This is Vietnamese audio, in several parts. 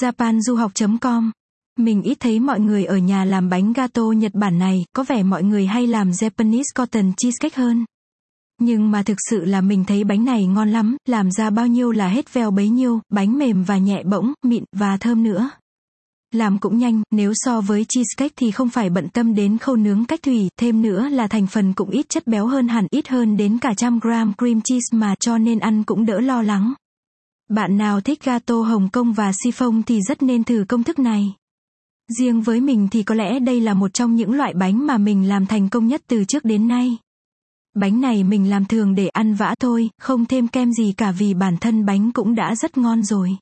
japanduhoc.com Mình ít thấy mọi người ở nhà làm bánh gato Nhật Bản này, có vẻ mọi người hay làm Japanese cotton cheesecake hơn. Nhưng mà thực sự là mình thấy bánh này ngon lắm, làm ra bao nhiêu là hết veo bấy nhiêu, bánh mềm và nhẹ bỗng, mịn và thơm nữa. Làm cũng nhanh, nếu so với cheesecake thì không phải bận tâm đến khâu nướng cách thủy, thêm nữa là thành phần cũng ít chất béo hơn hẳn ít hơn đến cả trăm gram cream cheese mà cho nên ăn cũng đỡ lo lắng. Bạn nào thích gato Hồng Kông và siphon thì rất nên thử công thức này. Riêng với mình thì có lẽ đây là một trong những loại bánh mà mình làm thành công nhất từ trước đến nay. Bánh này mình làm thường để ăn vã thôi, không thêm kem gì cả vì bản thân bánh cũng đã rất ngon rồi.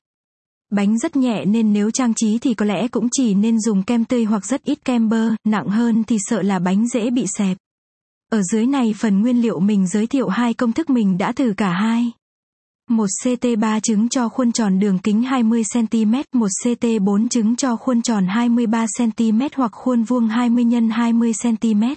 Bánh rất nhẹ nên nếu trang trí thì có lẽ cũng chỉ nên dùng kem tươi hoặc rất ít kem bơ, nặng hơn thì sợ là bánh dễ bị xẹp. Ở dưới này phần nguyên liệu mình giới thiệu hai công thức mình đã thử cả hai. 1 CT3 trứng cho khuôn tròn đường kính 20cm, 1 CT4 trứng cho khuôn tròn 23cm hoặc khuôn vuông 20 x 20cm.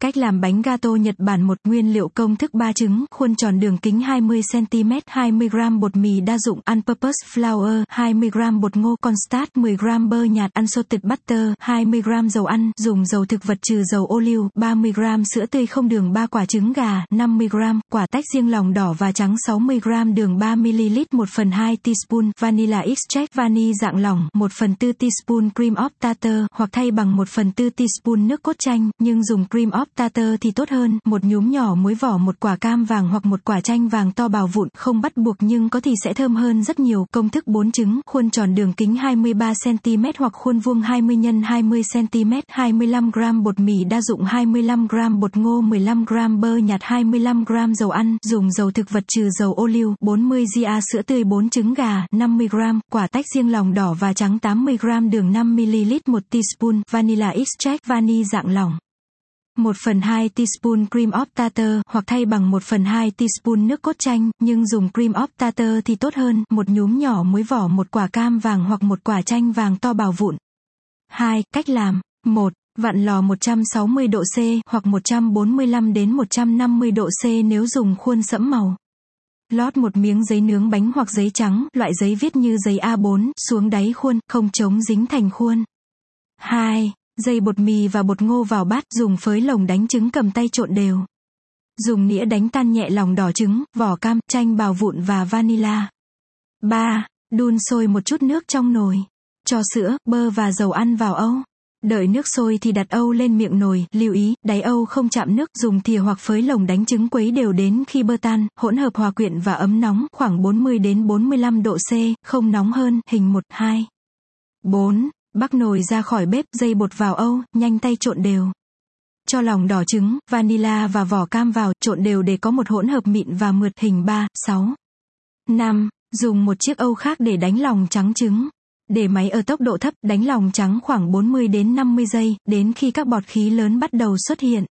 Cách làm bánh gato Nhật Bản một nguyên liệu công thức 3 trứng, khuôn tròn đường kính 20cm, 20g bột mì đa dụng all-purpose flour, 20g bột ngô constat, 10g bơ nhạt unsalted butter, 20g dầu ăn, dùng dầu thực vật trừ dầu ô liu, 30g sữa tươi không đường 3 quả trứng gà, 50g, quả tách riêng lòng đỏ và trắng 60g đường 3ml, 1 phần 2 teaspoon, vanilla extract vani dạng lỏng, 1 phần 4 teaspoon cream of tartar, hoặc thay bằng 1 phần 4 teaspoon nước cốt chanh, nhưng dùng cream of tartar thì tốt hơn, một nhúm nhỏ muối vỏ một quả cam vàng hoặc một quả chanh vàng to bào vụn, không bắt buộc nhưng có thì sẽ thơm hơn rất nhiều. Công thức 4 trứng, khuôn tròn đường kính 23cm hoặc khuôn vuông 20 x 20cm, 25g bột mì đa dụng 25g bột ngô 15g bơ nhạt 25g dầu ăn, dùng dầu thực vật trừ dầu ô liu, 40g sữa tươi 4 trứng gà, 50g, quả tách riêng lòng đỏ và trắng 80g đường 5ml 1 teaspoon, vanilla extract vani dạng lỏng. 1 phần 2 teaspoon cream of tartar hoặc thay bằng 1 phần 2 teaspoon nước cốt chanh, nhưng dùng cream of tartar thì tốt hơn, một nhúm nhỏ muối vỏ một quả cam vàng hoặc một quả chanh vàng to bào vụn. 2. Cách làm. 1. Vặn lò 160 độ C hoặc 145 đến 150 độ C nếu dùng khuôn sẫm màu. Lót một miếng giấy nướng bánh hoặc giấy trắng, loại giấy viết như giấy A4, xuống đáy khuôn, không chống dính thành khuôn. 2. Dây bột mì và bột ngô vào bát dùng phới lồng đánh trứng cầm tay trộn đều. Dùng nĩa đánh tan nhẹ lòng đỏ trứng, vỏ cam, chanh bào vụn và vanilla. 3. Đun sôi một chút nước trong nồi. Cho sữa, bơ và dầu ăn vào âu. Đợi nước sôi thì đặt âu lên miệng nồi, lưu ý, đáy âu không chạm nước, dùng thìa hoặc phới lồng đánh trứng quấy đều đến khi bơ tan, hỗn hợp hòa quyện và ấm nóng, khoảng 40 đến 45 độ C, không nóng hơn, hình 1, 2. 4. Bắc nồi ra khỏi bếp, dây bột vào âu, nhanh tay trộn đều. Cho lòng đỏ trứng, vanilla và vỏ cam vào, trộn đều để có một hỗn hợp mịn và mượt hình 3, 6. 5. Dùng một chiếc âu khác để đánh lòng trắng trứng. Để máy ở tốc độ thấp, đánh lòng trắng khoảng 40 đến 50 giây, đến khi các bọt khí lớn bắt đầu xuất hiện.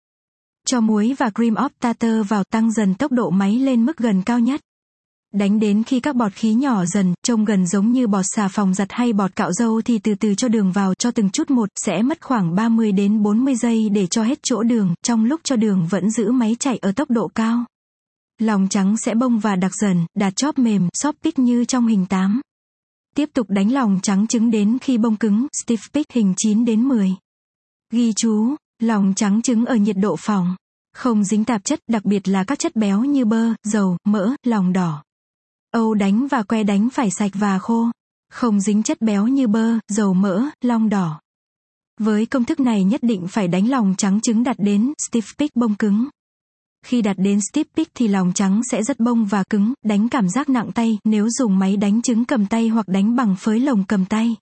Cho muối và cream of tartar vào tăng dần tốc độ máy lên mức gần cao nhất. Đánh đến khi các bọt khí nhỏ dần, trông gần giống như bọt xà phòng giặt hay bọt cạo dâu thì từ từ cho đường vào cho từng chút một, sẽ mất khoảng 30 đến 40 giây để cho hết chỗ đường, trong lúc cho đường vẫn giữ máy chạy ở tốc độ cao. Lòng trắng sẽ bông và đặc dần, đạt chóp mềm, soft pitch như trong hình 8. Tiếp tục đánh lòng trắng trứng đến khi bông cứng, stiff pitch hình 9 đến 10. Ghi chú, lòng trắng trứng ở nhiệt độ phòng. Không dính tạp chất, đặc biệt là các chất béo như bơ, dầu, mỡ, lòng đỏ. Âu đánh và que đánh phải sạch và khô. Không dính chất béo như bơ, dầu mỡ, long đỏ. Với công thức này nhất định phải đánh lòng trắng trứng đặt đến stiff pick bông cứng. Khi đặt đến stiff pick thì lòng trắng sẽ rất bông và cứng, đánh cảm giác nặng tay nếu dùng máy đánh trứng cầm tay hoặc đánh bằng phới lồng cầm tay.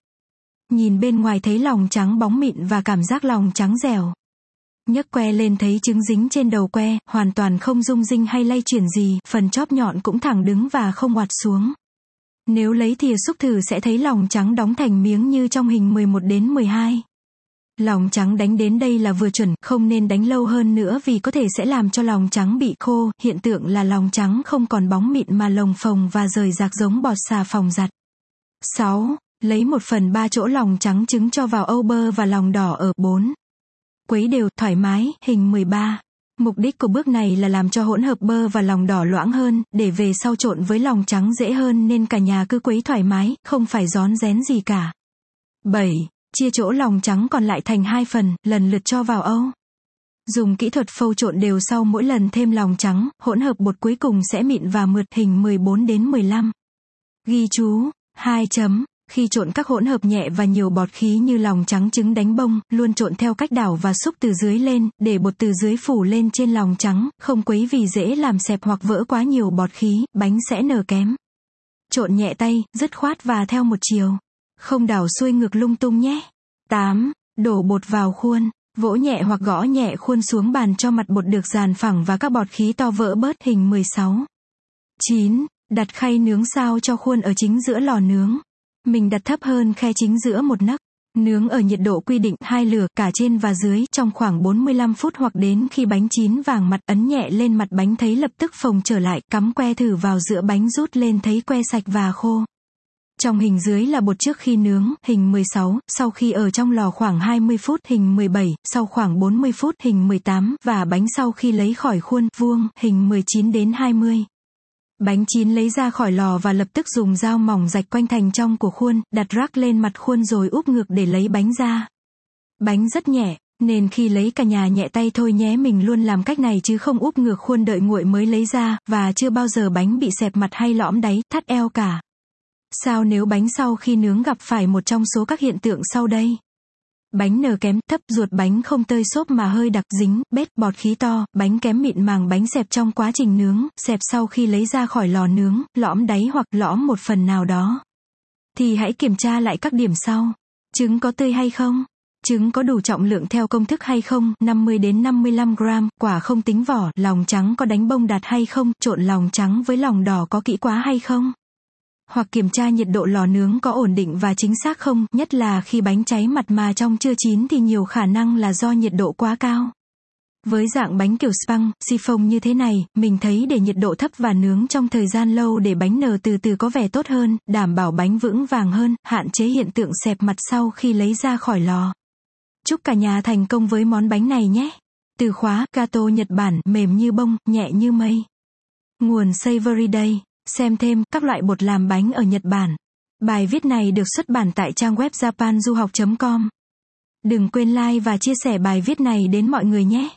Nhìn bên ngoài thấy lòng trắng bóng mịn và cảm giác lòng trắng dẻo nhấc que lên thấy trứng dính trên đầu que, hoàn toàn không rung rinh hay lay chuyển gì, phần chóp nhọn cũng thẳng đứng và không oặt xuống. Nếu lấy thìa xúc thử sẽ thấy lòng trắng đóng thành miếng như trong hình 11 đến 12. Lòng trắng đánh đến đây là vừa chuẩn, không nên đánh lâu hơn nữa vì có thể sẽ làm cho lòng trắng bị khô, hiện tượng là lòng trắng không còn bóng mịn mà lồng phồng và rời rạc giống bọt xà phòng giặt. 6. Lấy 1 phần 3 chỗ lòng trắng trứng cho vào âu bơ và lòng đỏ ở 4 quấy đều, thoải mái, hình 13. Mục đích của bước này là làm cho hỗn hợp bơ và lòng đỏ loãng hơn, để về sau trộn với lòng trắng dễ hơn nên cả nhà cứ quấy thoải mái, không phải gión rén gì cả. 7. Chia chỗ lòng trắng còn lại thành hai phần, lần lượt cho vào âu. Dùng kỹ thuật phâu trộn đều sau mỗi lần thêm lòng trắng, hỗn hợp bột cuối cùng sẽ mịn và mượt hình 14 đến 15. Ghi chú, 2 chấm, khi trộn các hỗn hợp nhẹ và nhiều bọt khí như lòng trắng trứng đánh bông, luôn trộn theo cách đảo và xúc từ dưới lên, để bột từ dưới phủ lên trên lòng trắng, không quấy vì dễ làm xẹp hoặc vỡ quá nhiều bọt khí, bánh sẽ nở kém. Trộn nhẹ tay, dứt khoát và theo một chiều. Không đảo xuôi ngược lung tung nhé. 8. Đổ bột vào khuôn. Vỗ nhẹ hoặc gõ nhẹ khuôn xuống bàn cho mặt bột được dàn phẳng và các bọt khí to vỡ bớt hình 16. 9. Đặt khay nướng sao cho khuôn ở chính giữa lò nướng. Mình đặt thấp hơn khe chính giữa một nấc. Nướng ở nhiệt độ quy định hai lửa cả trên và dưới trong khoảng 45 phút hoặc đến khi bánh chín vàng mặt ấn nhẹ lên mặt bánh thấy lập tức phồng trở lại, cắm que thử vào giữa bánh rút lên thấy que sạch và khô. Trong hình dưới là bột trước khi nướng, hình 16, sau khi ở trong lò khoảng 20 phút, hình 17, sau khoảng 40 phút, hình 18, và bánh sau khi lấy khỏi khuôn, vuông, hình 19 đến 20. Bánh chín lấy ra khỏi lò và lập tức dùng dao mỏng rạch quanh thành trong của khuôn, đặt rác lên mặt khuôn rồi úp ngược để lấy bánh ra. Bánh rất nhẹ, nên khi lấy cả nhà nhẹ tay thôi nhé mình luôn làm cách này chứ không úp ngược khuôn đợi nguội mới lấy ra, và chưa bao giờ bánh bị xẹp mặt hay lõm đáy, thắt eo cả. Sao nếu bánh sau khi nướng gặp phải một trong số các hiện tượng sau đây? Bánh nở kém, thấp, ruột bánh không tơi xốp mà hơi đặc dính, bết, bọt khí to, bánh kém mịn màng bánh xẹp trong quá trình nướng, xẹp sau khi lấy ra khỏi lò nướng, lõm đáy hoặc lõm một phần nào đó. Thì hãy kiểm tra lại các điểm sau. Trứng có tươi hay không? Trứng có đủ trọng lượng theo công thức hay không? 50 đến 55 gram, quả không tính vỏ, lòng trắng có đánh bông đạt hay không? Trộn lòng trắng với lòng đỏ có kỹ quá hay không? Hoặc kiểm tra nhiệt độ lò nướng có ổn định và chính xác không, nhất là khi bánh cháy mặt mà trong chưa chín thì nhiều khả năng là do nhiệt độ quá cao. Với dạng bánh kiểu spang, siphon như thế này, mình thấy để nhiệt độ thấp và nướng trong thời gian lâu để bánh nở từ từ có vẻ tốt hơn, đảm bảo bánh vững vàng hơn, hạn chế hiện tượng xẹp mặt sau khi lấy ra khỏi lò. Chúc cả nhà thành công với món bánh này nhé. Từ khóa, gato Nhật Bản, mềm như bông, nhẹ như mây. Nguồn Savory Day Xem thêm các loại bột làm bánh ở Nhật Bản. Bài viết này được xuất bản tại trang web japanduhoc.com. Đừng quên like và chia sẻ bài viết này đến mọi người nhé.